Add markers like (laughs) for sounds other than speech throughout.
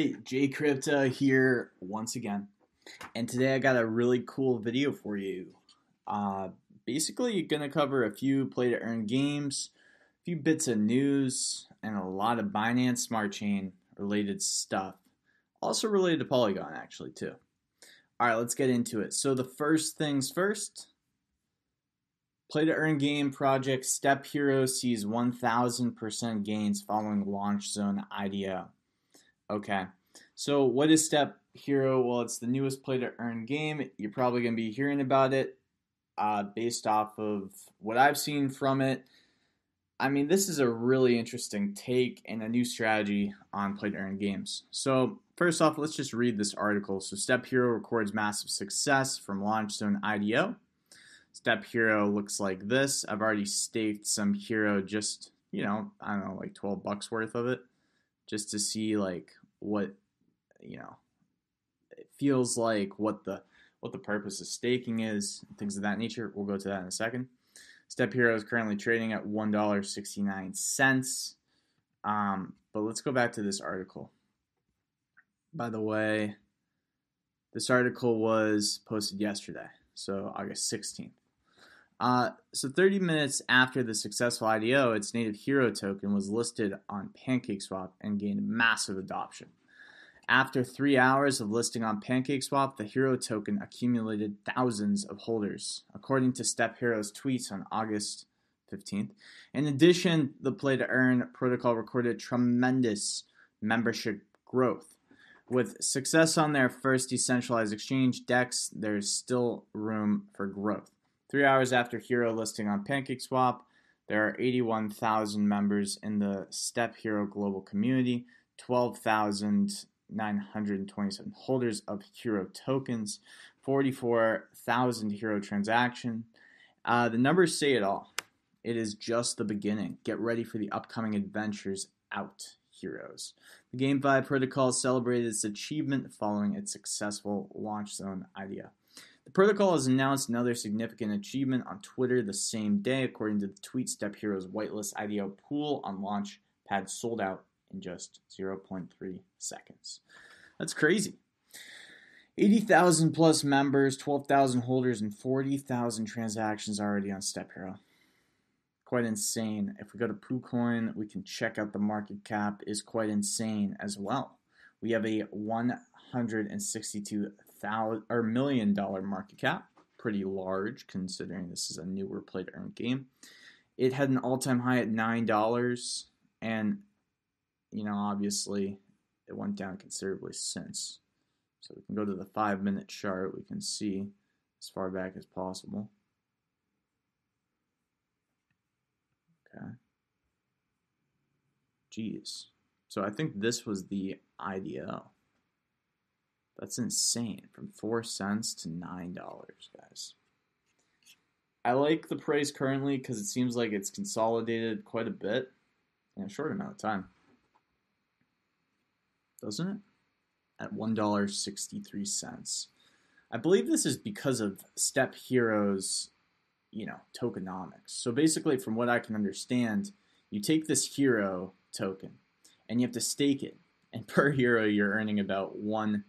Hey, Jay Crypto here once again. And today I got a really cool video for you. Uh, basically, you're going to cover a few play to earn games, a few bits of news, and a lot of Binance Smart Chain related stuff. Also related to Polygon, actually, too. All right, let's get into it. So, the first things first play to earn game project Step Hero sees 1000% gains following Launch Zone IDO. Okay. So what is Step Hero? Well, it's the newest play to earn game. You're probably going to be hearing about it uh, based off of what I've seen from it. I mean, this is a really interesting take and a new strategy on play to earn games. So, first off, let's just read this article. So, Step Hero records massive success from Launch Zone IDO. Step Hero looks like this. I've already staked some Hero just, you know, I don't know, like 12 bucks worth of it just to see like what you know it feels like what the what the purpose of staking is things of that nature. We'll go to that in a second. Step hero is currently trading at $1.69 um, but let's go back to this article. By the way this article was posted yesterday so august 16th uh, so 30 minutes after the successful IDO, its native hero token was listed on PancakeSwap and gained massive adoption. After three hours of listing on PancakeSwap, the hero token accumulated thousands of holders, according to Step Hero's tweets on August 15th. In addition, the play to earn protocol recorded tremendous membership growth. With success on their first decentralized exchange, DEX, there's still room for growth. Three hours after Hero listing on PancakeSwap, there are 81,000 members in the Step Hero global community, 12,927 holders of Hero tokens, 44,000 Hero transaction. Uh, the numbers say it all. It is just the beginning. Get ready for the upcoming adventures out, heroes. The GameFi protocol celebrated its achievement following its successful launch zone IDO. The protocol has announced another significant achievement on Twitter the same day, according to the tweet Step Hero's whitelist IDO pool on launch pad sold out in just 0.3 seconds. That's crazy. 80,000 plus members, 12,000 holders, and 40,000 transactions already on Step Hero. Quite insane. If we go to PooCoin, we can check out the market cap is quite insane as well. We have a 162 thousand or million dollar market cap, pretty large considering this is a newer play to earn game. It had an all time high at nine dollars, and you know obviously it went down considerably since. So we can go to the five minute chart. We can see as far back as possible. Okay. Jeez. So I think this was the IDO. That's insane. From four cents to nine dollars, guys. I like the price currently because it seems like it's consolidated quite a bit in a short amount of time. Doesn't it? At one dollar sixty three cents. I believe this is because of Step Heroes, you know, tokenomics. So basically, from what I can understand, you take this hero token and you have to stake it. And (laughs) per hero, you're earning about one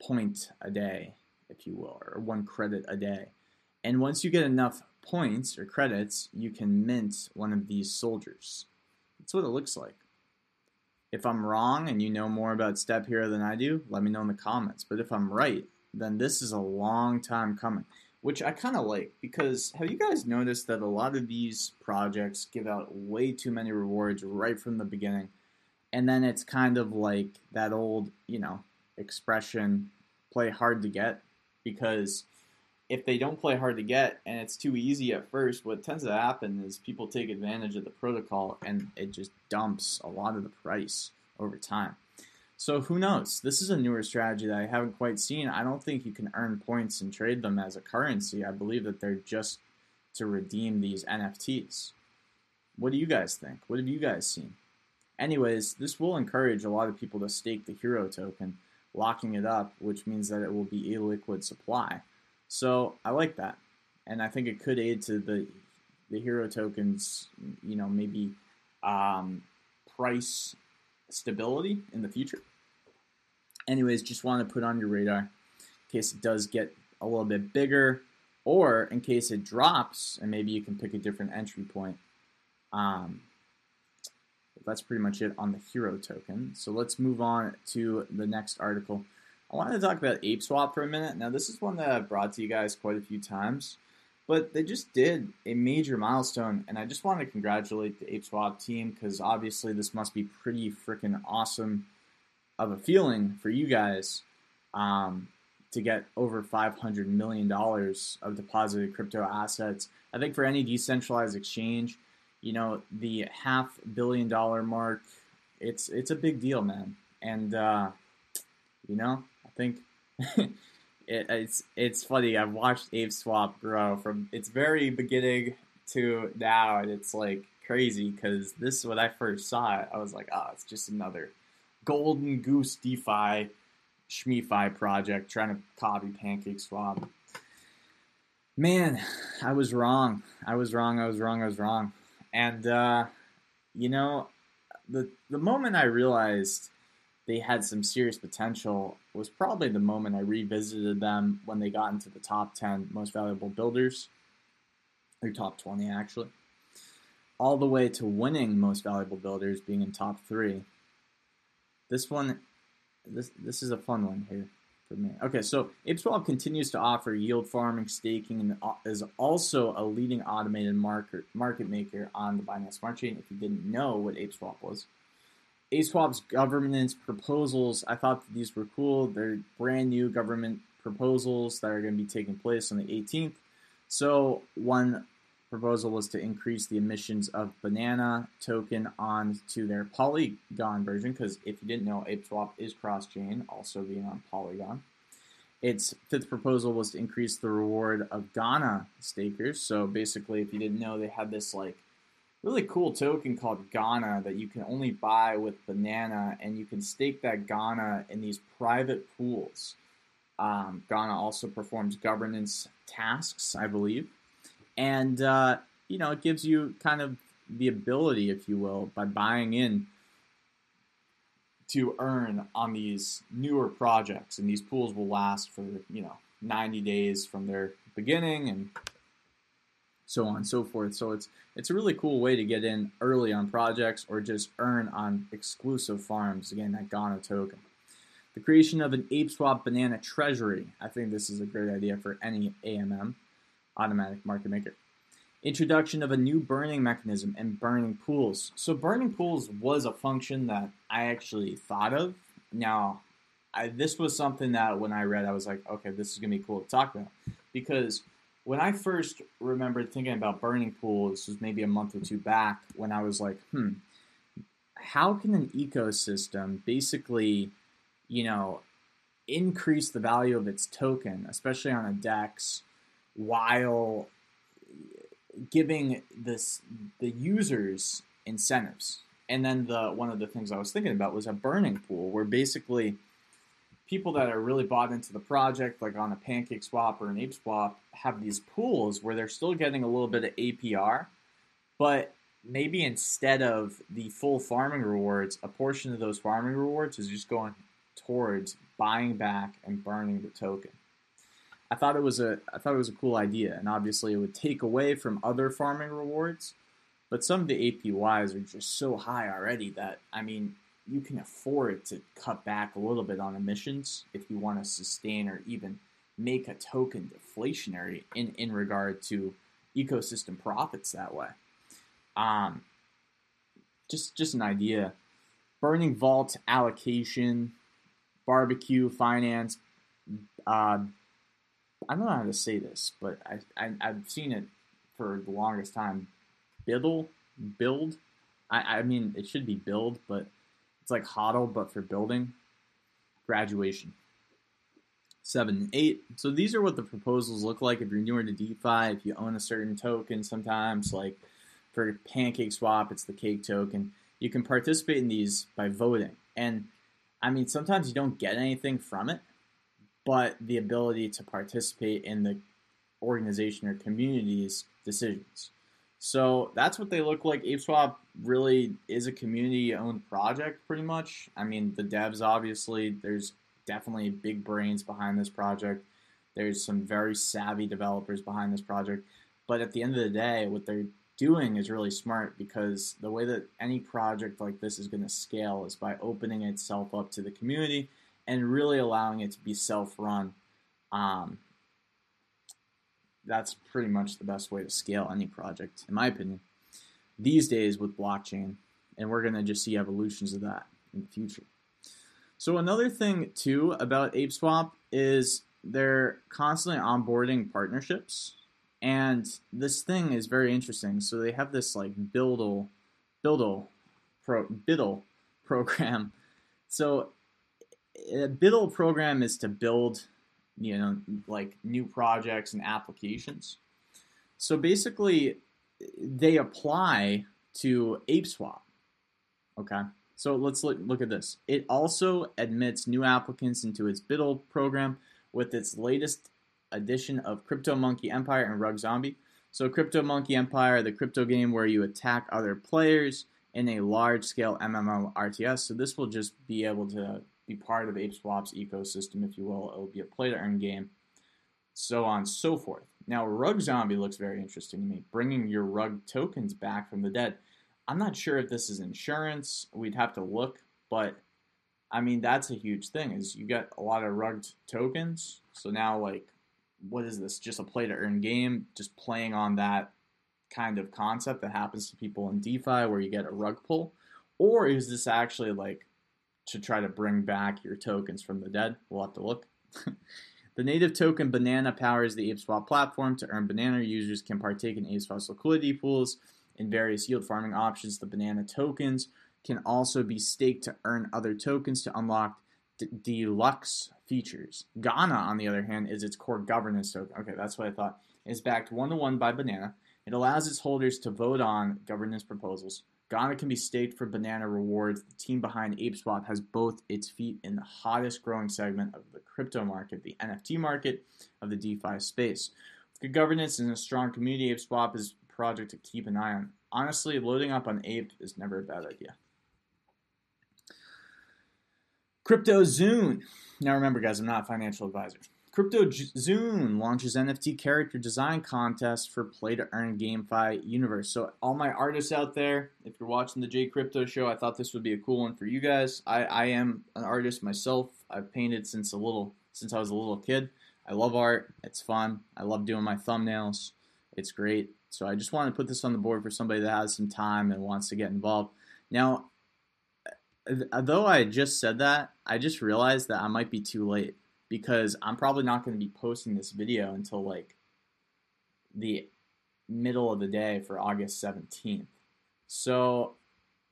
point a day, if you will, or one credit a day. And once you get enough points or credits, you can mint one of these soldiers. That's what it looks like. If I'm wrong and you know more about Step Hero than I do, let me know in the comments. But if I'm right, then this is a long time coming, which I kind of like because have you guys noticed that a lot of these projects give out way too many rewards right from the beginning? And then it's kind of like that old, you know, expression play hard to get because if they don't play hard to get and it's too easy at first, what tends to happen is people take advantage of the protocol and it just dumps a lot of the price over time. So who knows? This is a newer strategy that I haven't quite seen. I don't think you can earn points and trade them as a currency. I believe that they're just to redeem these NFTs. What do you guys think? What have you guys seen? Anyways, this will encourage a lot of people to stake the hero token locking it up, which means that it will be a liquid supply. So I like that, and I think it could aid to the the hero tokens. You know, maybe um, price stability in the future. Anyways, just want to put on your radar in case it does get a little bit bigger, or in case it drops, and maybe you can pick a different entry point. Um, that's pretty much it on the hero token. So let's move on to the next article. I wanted to talk about ApeSwap for a minute. Now, this is one that I've brought to you guys quite a few times, but they just did a major milestone, and I just want to congratulate the ApeSwap team because obviously this must be pretty freaking awesome of a feeling for you guys um, to get over $500 million of deposited crypto assets. I think for any decentralized exchange, you know, the half billion dollar mark, it's it's a big deal, man. And uh, you know, I think (laughs) it, it's it's funny. I've watched ApeSwap grow from its very beginning to now, and it's like crazy because this is when I first saw it. I was like, oh, it's just another golden goose DeFi ShmeFi project trying to copy PancakeSwap. Man, I was wrong. I was wrong. I was wrong. I was wrong. And uh, you know, the the moment I realized they had some serious potential was probably the moment I revisited them when they got into the top 10 most valuable builders, or top 20 actually, all the way to winning most valuable builders being in top three. This one, this this is a fun one here. Okay, so ApeSwap continues to offer yield farming, staking, and is also a leading automated market market maker on the Binance Smart Chain. If you didn't know what ApeSwap was, ApeSwap's governance proposals, I thought these were cool. They're brand new government proposals that are going to be taking place on the 18th. So one proposal was to increase the emissions of Banana token onto their Polygon version, because if you didn't know, ApeSwap is cross-chain, also being on Polygon. Its fifth proposal was to increase the reward of GNANA stakers. So basically, if you didn't know, they had this like really cool token called GNANA that you can only buy with Banana, and you can stake that GNANA in these private pools. Um, GNANA also performs governance tasks, I believe and uh, you know it gives you kind of the ability, if you will, by buying in to earn on these newer projects, and these pools will last for you know 90 days from their beginning and so on and so forth. So it's it's a really cool way to get in early on projects or just earn on exclusive farms. Again, that GNANA token. The creation of an ApeSwap banana treasury. I think this is a great idea for any AMM automatic market maker. Introduction of a new burning mechanism and burning pools. So burning pools was a function that I actually thought of. Now, I, this was something that when I read, I was like, okay, this is gonna be cool to talk about because when I first remembered thinking about burning pools, this was maybe a month or two back, when I was like, hmm, how can an ecosystem basically, you know, increase the value of its token, especially on a DEX, while giving this the users incentives. And then the one of the things I was thinking about was a burning pool, where basically people that are really bought into the project, like on a Pancake Swap or an Ape Swap, have these pools where they're still getting a little bit of APR, but maybe instead of the full farming rewards, a portion of those farming rewards is just going towards buying back and burning the token. I thought it was a I thought it was a cool idea, and obviously it would take away from other farming rewards. But some of the APYs are just so high already that I mean you can afford to cut back a little bit on emissions if you want to sustain or even make a token deflationary in in regard to ecosystem profits that way. Um, just just an idea. Burning vault allocation, barbecue finance, uh, I don't know how to say this, but I, I have seen it for the longest time. Biddle, build. I, I mean, it should be build, but it's like hodl, but for building. Graduation. Seven and eight. So these are what the proposals look like if you're newer to DeFi. If you own a certain token, sometimes like for Pancake Swap, it's the Cake token. You can participate in these by voting, and I mean sometimes you don't get anything from it but the ability to participate in the organization or community's decisions. So that's what they look like. ApeSwap really is a community-owned project, pretty much. I mean, the devs obviously there's definitely big brains behind this project. There's some very savvy developers behind this project. But at the end of the day, what they're doing is really smart because the way that any project like this is going to scale is by opening itself up to the community and really allowing it to be self-run. Um, that's pretty much the best way to scale any project, in my opinion, these days with blockchain. And we're going to just see evolutions of that in the future. So another thing too about ApeSwap is they're constantly onboarding partnerships, and this thing is very interesting. So they have this like Buildle, Buildle, pro Biddle program. (laughs) So a Biddle program is to build, you know, like new projects and applications. So basically, they apply to ApeSwap. Okay. So let's look, look at this. It also admits new applicants into its Biddle program with its latest edition of Crypto Monkey Empire and Rug Zombie. So Crypto Monkey Empire, the crypto game where you attack other players in a large-scale MMO RTS. So this will just be able to be part of ApeSwap's ecosystem, if you will. It will be a play-to-earn game, so on and so forth. Now, Rug Zombie looks very interesting to me, bringing your rug tokens back from the dead. I'm not sure if this is insurance. We'd have to look, but I mean that's a huge thing. Is you get a lot of rugged tokens. So now like, what is this? Just a play to earn game? Just playing on that kind of concept that happens to people in DeFi, where you get a rug pull, or is this actually like to try to bring back your tokens from the dead? We'll have to look. (laughs) The native token Banana powers the ApeSwap platform. To earn Banana, users can partake in ApeSwap's liquidity pools and various yield farming options. The Banana tokens can also be staked to earn other tokens to unlock d- deluxe features. GNANA, on the other hand, is its core governance token. Okay, that's what I thought. It's backed one to one by Banana. It allows its holders to vote on governance proposals. GNANA can be staked for banana rewards. The team behind ApeSwap has both its feet in the hottest growing segment of the crypto market, the NFT market of the DeFi space. With good governance and a strong community, ApeSwap is a project to keep an eye on. Honestly, loading up on Ape is never a bad idea. Crypto CryptoZoon. Now remember, guys, I'm not a financial advisor. CryptoZoon launches NFT character design contest for play to earn GameFi universe. So all my artists out there, if you're watching the J Crypto show, I thought this would be a cool one for you guys. I, I am an artist myself. I've painted since a little since I was a little kid. I love art. It's fun. I love doing my thumbnails. It's great. So I just wanted to put this on the board for somebody that has some time and wants to get involved. Now, uh, though I just said that, I just realized that I might be too late because I'm probably not going to be posting this video until like the middle of the day for August 17th. So,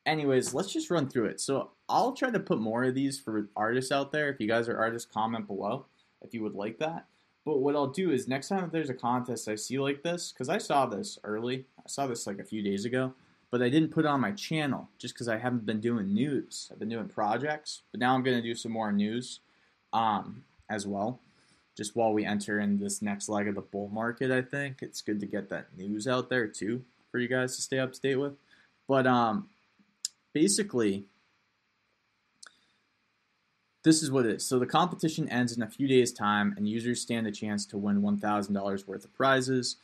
anyways, let's just run through it. So, I'll try to put more of these for artists out there. If you guys are artists, comment below if you would like that. But what I'll do is next time there's a contest I see like this, because I saw this early, I saw this like a few days ago, but I didn't put it on my channel just because I haven't been doing news. I've been doing projects, but now I'm going to do some more news. Um, as well. Just while we enter in this next leg of the bull market, I think it's good to get that news out there too for you guys to stay up to date with. But um, basically, this is what it is. So the competition ends in a few days' time, and users stand a chance to win $1,000 worth of prizes.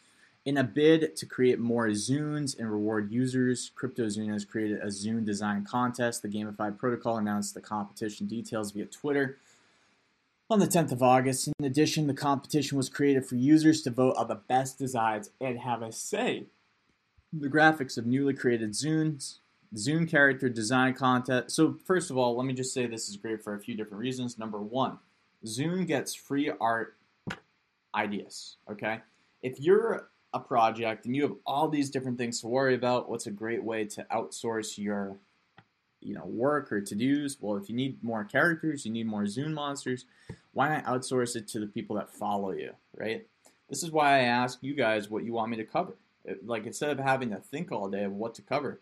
In a bid to create more Zoons and reward users, CryptoZoon has created a Zoon design contest. The gamified protocol announced the competition details via Twitter on the 10th of August. In addition, the competition was created for users to vote on the best designs and have a say. The graphics of newly created Zoons, Zoon character design contest. So, first of all, let me just say this is great for a few different reasons. Number one, Zoon gets free art ideas. Okay? If you're a project and you have all these different things to worry about, what's a great way to outsource your you know work or to dos well if you need more characters you need more zoon monsters why not outsource it to the people that follow you right? This is why i ask you guys what you want me to cover. Uh, like instead of having to think all day of what to cover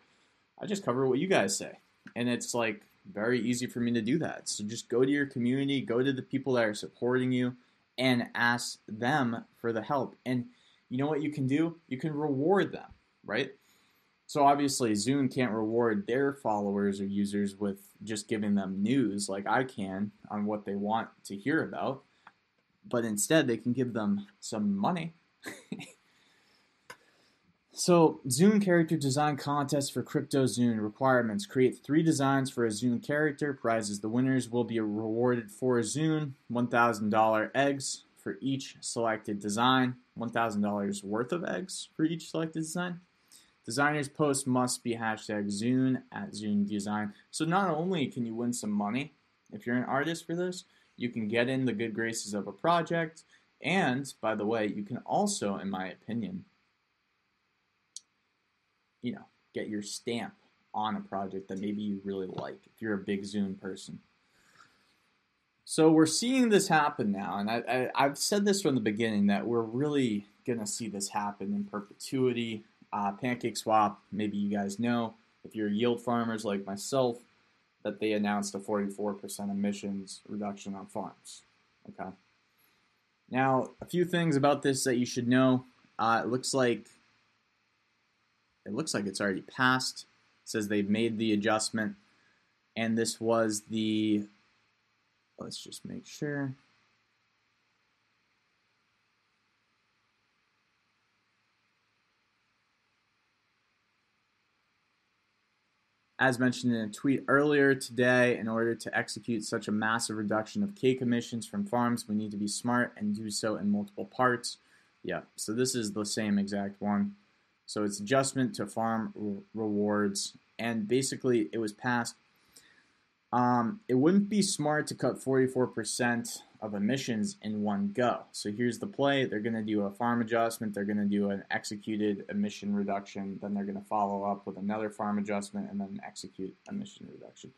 i just cover what you guys say. And it's like very easy for me to do that. So just go to your community go to the people that are supporting you and ask them for the help. And you know what you can do? You can reward them right? So obviously, Zoon can't reward their followers or users with just giving them news like I can on what they want to hear about, but instead they can give them some money. (laughs) so, Zoon character design contest for Crypto Zoon requirements: create three designs for a Zoon character. Prizes: the winners will be rewarded for a Zoon, one thousand dollar eggs for each selected design, one thousand dollars worth of eggs for each selected design Designers post must be hashtag Zoon at Zoon Design. So not only can you win some money if you're an artist for this, you can get in the good graces of a project, and by the way, you can also, in my opinion, you know, get your stamp on a project that maybe you really like if you're a big Zoon person. So we're seeing this happen now, and I, have said this from the beginning that we're really going to see this happen in perpetuity. Uh, Pancake Swap, maybe you guys know, if you're yield farmers like myself, that they announced a 44% emissions reduction on farms. Okay. Now, a few things about this that you should know. Uh, it looks like it looks like it's already passed. It says they've made the adjustment, and this was the. Let's just make sure. As mentioned in a tweet earlier today, in order to execute such a massive reduction of cake emissions from farms, we need to be smart and do so in multiple parts. Yeah, so this is the same exact one. So it's adjustment to farm re- rewards, and basically it was passed. Um, it wouldn't be smart to cut 44% of emissions in one go. So here's the play. They're going to do a farm adjustment. They're going to do an executed emission reduction. Then they're going to follow up with another farm adjustment and then execute emission reduction.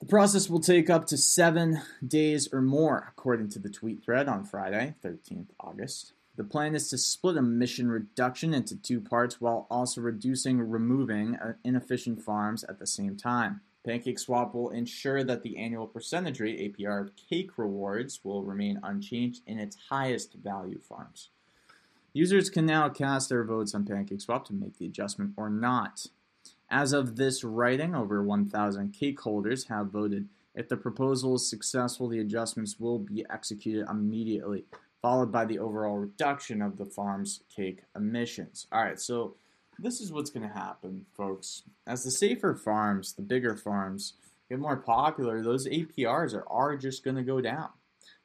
The process will take up to seven days or more, according to the tweet thread on Friday, 13th August. The plan is to split emission reduction into two parts while also reducing removing uh, inefficient farms at the same time. PancakeSwap will ensure that the annual percentage rate APR of cake rewards will remain unchanged in its highest value farms. Users can now cast their votes on PancakeSwap to make the adjustment or not. As of this writing, over 1,000 cake holders have voted. If the proposal is successful, the adjustments will be executed immediately, followed by the overall reduction of the farm's cake emissions. All right, so this is what's going to happen, folks. As the safer farms, the bigger farms, get more popular, those APRs are, are just going to go down.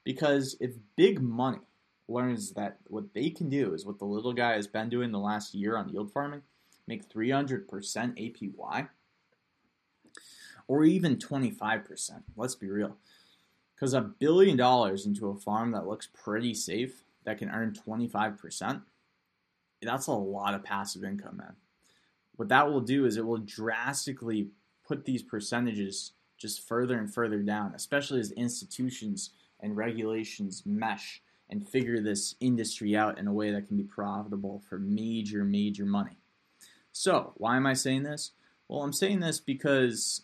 Because if big money learns that what they can do is what the little guy has been doing the last year on yield farming, make 300% APY, or even 25%, let's be real. Because a billion dollars into a farm that looks pretty safe, that can earn 25%, that's a lot of passive income, man. What that will do is it will drastically put these percentages just further and further down, especially as institutions and regulations mesh and figure this industry out in a way that can be profitable for major, major money. So, why am I saying this? Well, I'm saying this because,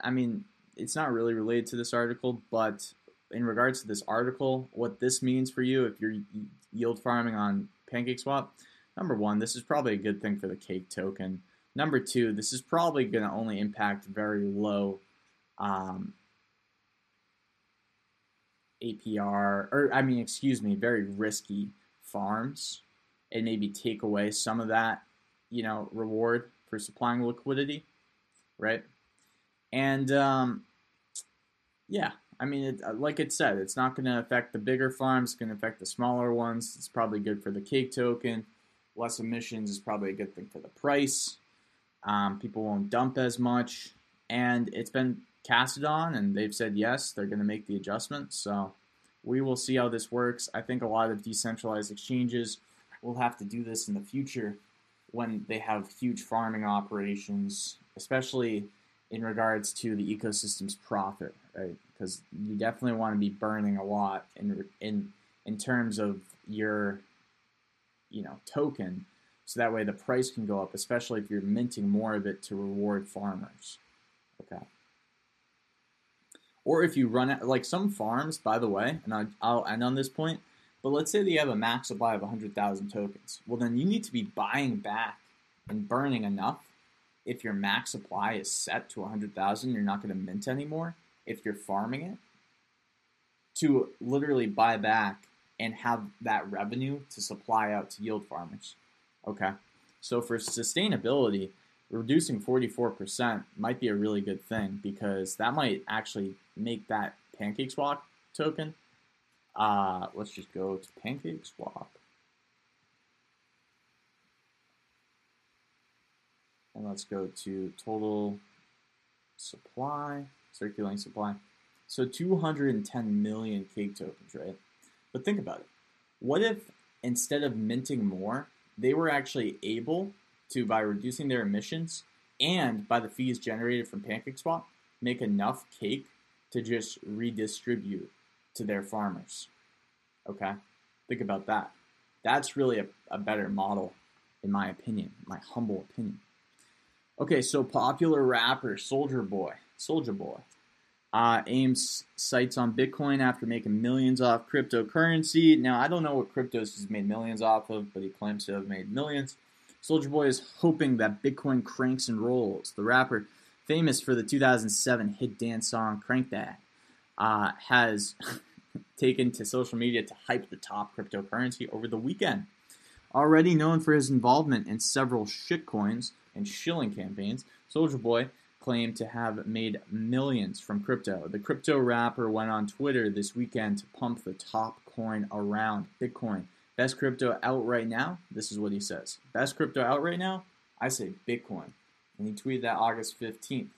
I mean, it's not really related to this article, but in regards to this article, what this means for you if you're yield farming on PancakeSwap, Number one, this is probably a good thing for the cake token. Number two, this is probably going to only impact very low um, APR, or I mean, excuse me, very risky farms, and maybe take away some of that, you know, reward for supplying liquidity, right? And um, yeah, I mean, it, uh, like it said, it's not going to affect the bigger farms. It's going to affect the smaller ones. It's probably good for the cake token less emissions is probably a good thing for the price. Um, people won't dump as much, and it's been casted on, and they've said yes, they're going to make the adjustment. So we will see how this works. I think a lot of decentralized exchanges will have to do this in the future when they have huge farming operations, especially in regards to the ecosystem's profit, right? Because you definitely want to be burning a lot in in in terms of your you know token so that way the price can go up especially if you're minting more of it to reward farmers okay or if you run it like some farms by the way and I, will end on this point But let's say that you have a max supply of 100,000 tokens. Well, then you need to be buying back and burning enough. If your max supply is set to 100,000, you're not going to mint anymore. If you're farming it, to literally buy back and have that revenue to supply out to yield farmers. Okay. So for sustainability, reducing 44% might be a really good thing because that might actually make that PancakeSwap token. Uh, let's just go to PancakeSwap. And let's go to total supply, circulating supply. So 210 million cake tokens, right? But think about it. What if instead of minting more, they were actually able to, by reducing their emissions and by the fees generated from PancakeSwap, make enough cake to just redistribute to their farmers? Okay? Think about that. That's really a, a better model, in my opinion, my humble opinion. Okay, so popular rapper Soulja Boy, Soulja Boy, uh, aims sights on Bitcoin after making millions off cryptocurrency. Now, I don't know what cryptos he's made millions off of, but he claims to have made millions. Soulja Boy is hoping that Bitcoin cranks and rolls. The rapper, famous for the 2007 hit dance song Crank That, uh, has (laughs) taken to social media to hype the top cryptocurrency over the weekend. Already known for his involvement in several shitcoins and shilling campaigns, Soulja Boy claimed to have made millions from crypto. The crypto rapper went on Twitter this weekend to pump the top coin around Bitcoin. Best crypto out right now? This is what he says. Best crypto out right now? I say Bitcoin. And he tweeted that August 15th.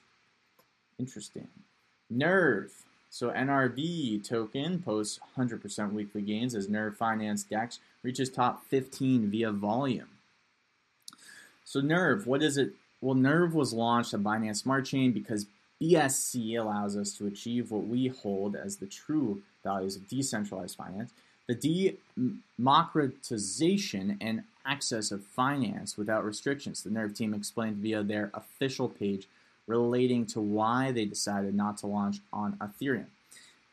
Interesting. Nerve. So NRV token posts 100% weekly gains as Nerve Finance DEX reaches top 15 via volume. So Nerve, what is it well, Nerve was launched on Binance Smart Chain because BSC allows us to achieve what we hold as the true values of decentralized finance the democratization and access of finance without restrictions. The Nerve team explained via their official page relating to why they decided not to launch on Ethereum.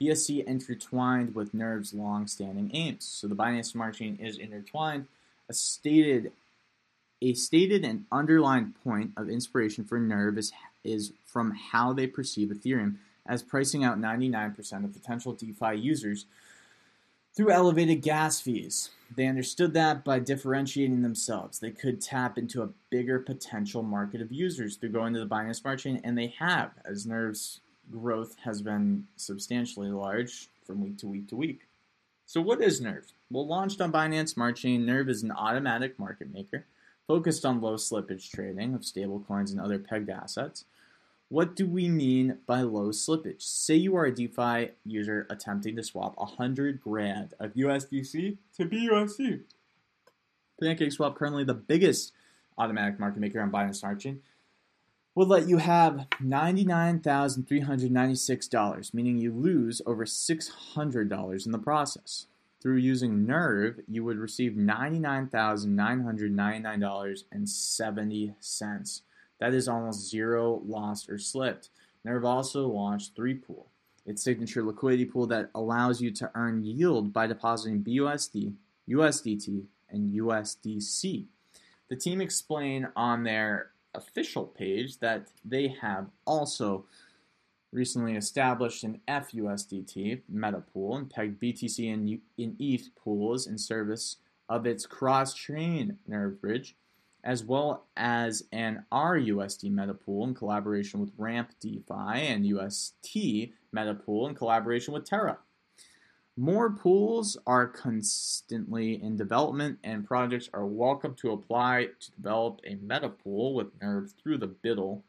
BSC intertwined with Nerve's long-standing aims. So the Binance Smart Chain is intertwined. A stated a stated and underlined point of inspiration for Nerve is, is from how they perceive Ethereum as pricing out 99% of potential DeFi users through elevated gas fees. They understood that by differentiating themselves, they could tap into a bigger potential market of users through going to the Binance Smart Chain, and they have, as Nerve's growth has been substantially large from week to week to week. So, what is Nerve? Well, launched on Binance Smart Chain, Nerve is an automatic market maker focused on low slippage trading of stablecoins and other pegged assets. What do we mean by low slippage? Say you are a DeFi user attempting to swap 100 grand of USDC to BUSD. PancakeSwap, currently the biggest automatic market maker on Binance Smart Chain, would let you have $99,396, meaning you lose over $600 in the process. Through using Nerve, you would receive $99,999.70. That is almost zero lost or slipped. Nerve also launched 3Pool, its signature liquidity pool that allows you to earn yield by depositing BUSD, USDT, and USDC. The team explained on their official page that they have also recently established an FUSDT meta pool and pegged BTC and in ETH pools in service of its cross-chain nerve bridge, as well as an RUSD meta pool in collaboration with Ramp DeFi and UST meta pool in collaboration with Terra. More pools are constantly in development, and projects are welcome to apply to develop a meta pool with Nerve through the Biddle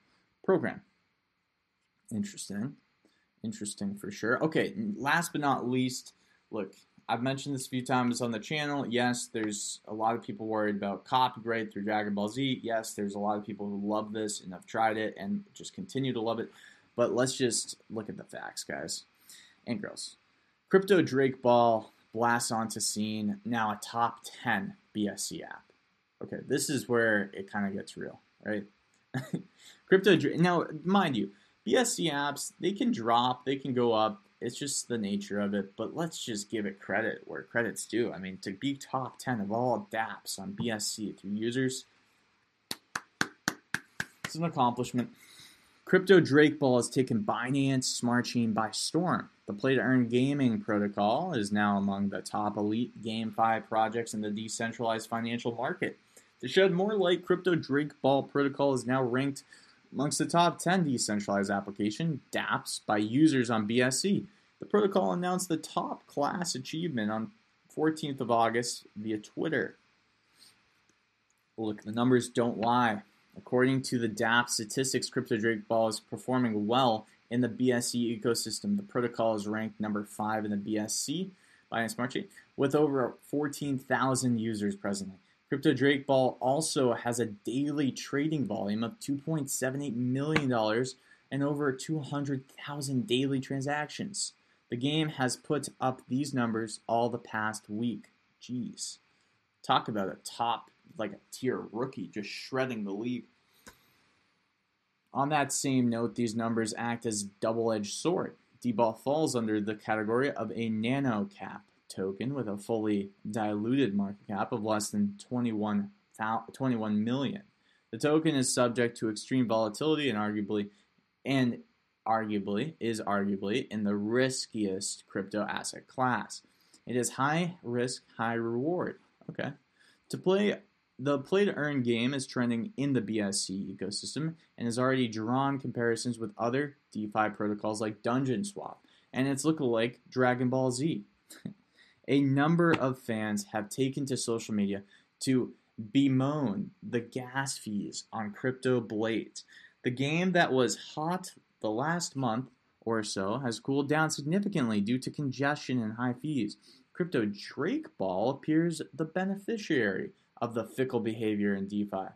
program. Interesting. Interesting for sure. Okay, last but not least, look, I've mentioned this a few times on the channel. Yes, there's a lot of people worried about copyright through Dragon Ball Z. Yes, there's a lot of people who love this and have tried it and just continue to love it. But let's just look at the facts, guys and girls. Crypto Drake Ball blasts onto scene, now a top 10 BSC app. Okay, this is where it kind of gets real, right? (laughs) Crypto Drake, now, mind you, BSC apps, they can drop, they can go up. It's just the nature of it. But let's just give it credit where credit's due. I mean, to be top 10 of all dApps on BSC through users, it's an accomplishment. Crypto Drake Ball has taken Binance Smart Chain by storm. The Play to Earn Gaming protocol is now among the top elite GameFi projects in the decentralized financial market. To shed more light, Crypto Drake Ball protocol is now ranked amongst the top 10 decentralized application dApps by users on BSC. The protocol announced the top class achievement on 14th of August via Twitter. Look, the numbers don't lie. According to the dApp statistics, Crypto Drake Ball is performing well in the BSC ecosystem. The protocol is ranked number five in the BSC by Smart Chain with over 14,000 users presently. Crypto Drake Ball also has a daily trading volume of $2.78 million and over 200,000 daily transactions. The game has put up these numbers all the past week. Jeez. Talk about a top like a tier rookie just shredding the league. On that same note, these numbers act as double-edged sword. D-Ball falls under the category of a nano cap token with a fully diluted market cap of less than 21, 21 million. The token is subject to extreme volatility and arguably and arguably is arguably in the riskiest crypto asset class. It is high risk, high reward. Okay. To play the play to earn game is trending in the BSC ecosystem and has already drawn comparisons with other DeFi protocols like Dungeon Swap and its lookalike Dragon Ball Z. (laughs) a number of fans have taken to social media to bemoan the gas fees on Crypto Blades. The game that was hot the last month or so has cooled down significantly due to congestion and high fees. Crypto Drake Ball appears the beneficiary of the fickle behavior in DeFi.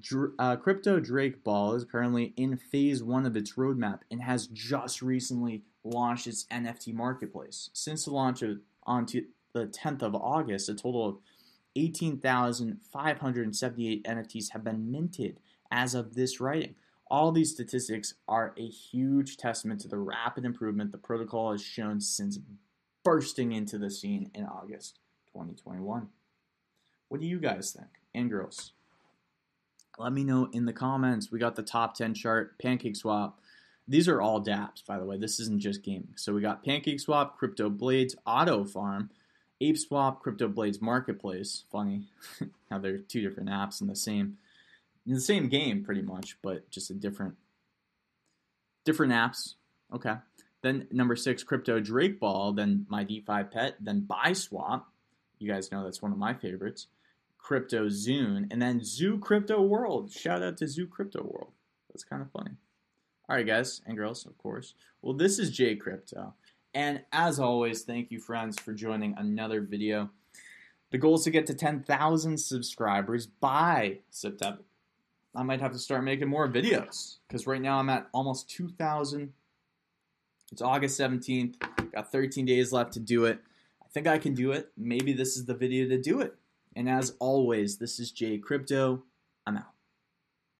Dr- uh, Crypto Drake Ball is currently in phase one of its roadmap and has just recently launched its NFT marketplace. Since the launch of on the 10th of August, a total of 18,578 NFTs have been minted as of this writing. All these statistics are a huge testament to the rapid improvement the protocol has shown since bursting into the scene in August 2021. What do you guys think? And girls? Let me know in the comments. We got the top 10 chart, Pancake Swap. These are all dApps, by the way. This isn't just gaming. So we got Pancake Swap, Crypto Blades, Auto Farm, Ape Swap, Crypto Blades Marketplace. Funny (laughs) how they're two different apps in the same in the same game pretty much, but just a different different apps. Okay. Then number six, Crypto Drake Ball, then my DeFi pet, then Biswap. You guys know that's one of my favorites. Crypto Zoon, and then Zoo Crypto World. Shout out to Zoo Crypto World. That's kind of funny. All right, guys and girls, of course. Well, this is Jay Crypto. And as always, thank you, friends, for joining another video. The goal is to get to 10,000 subscribers by September. I might have to start making more videos because right now I'm at almost 2,000. It's August 17th. Got 13 days left to do it. I think I can do it. Maybe this is the video to do it. And as always, this is Jay Crypto. I'm out.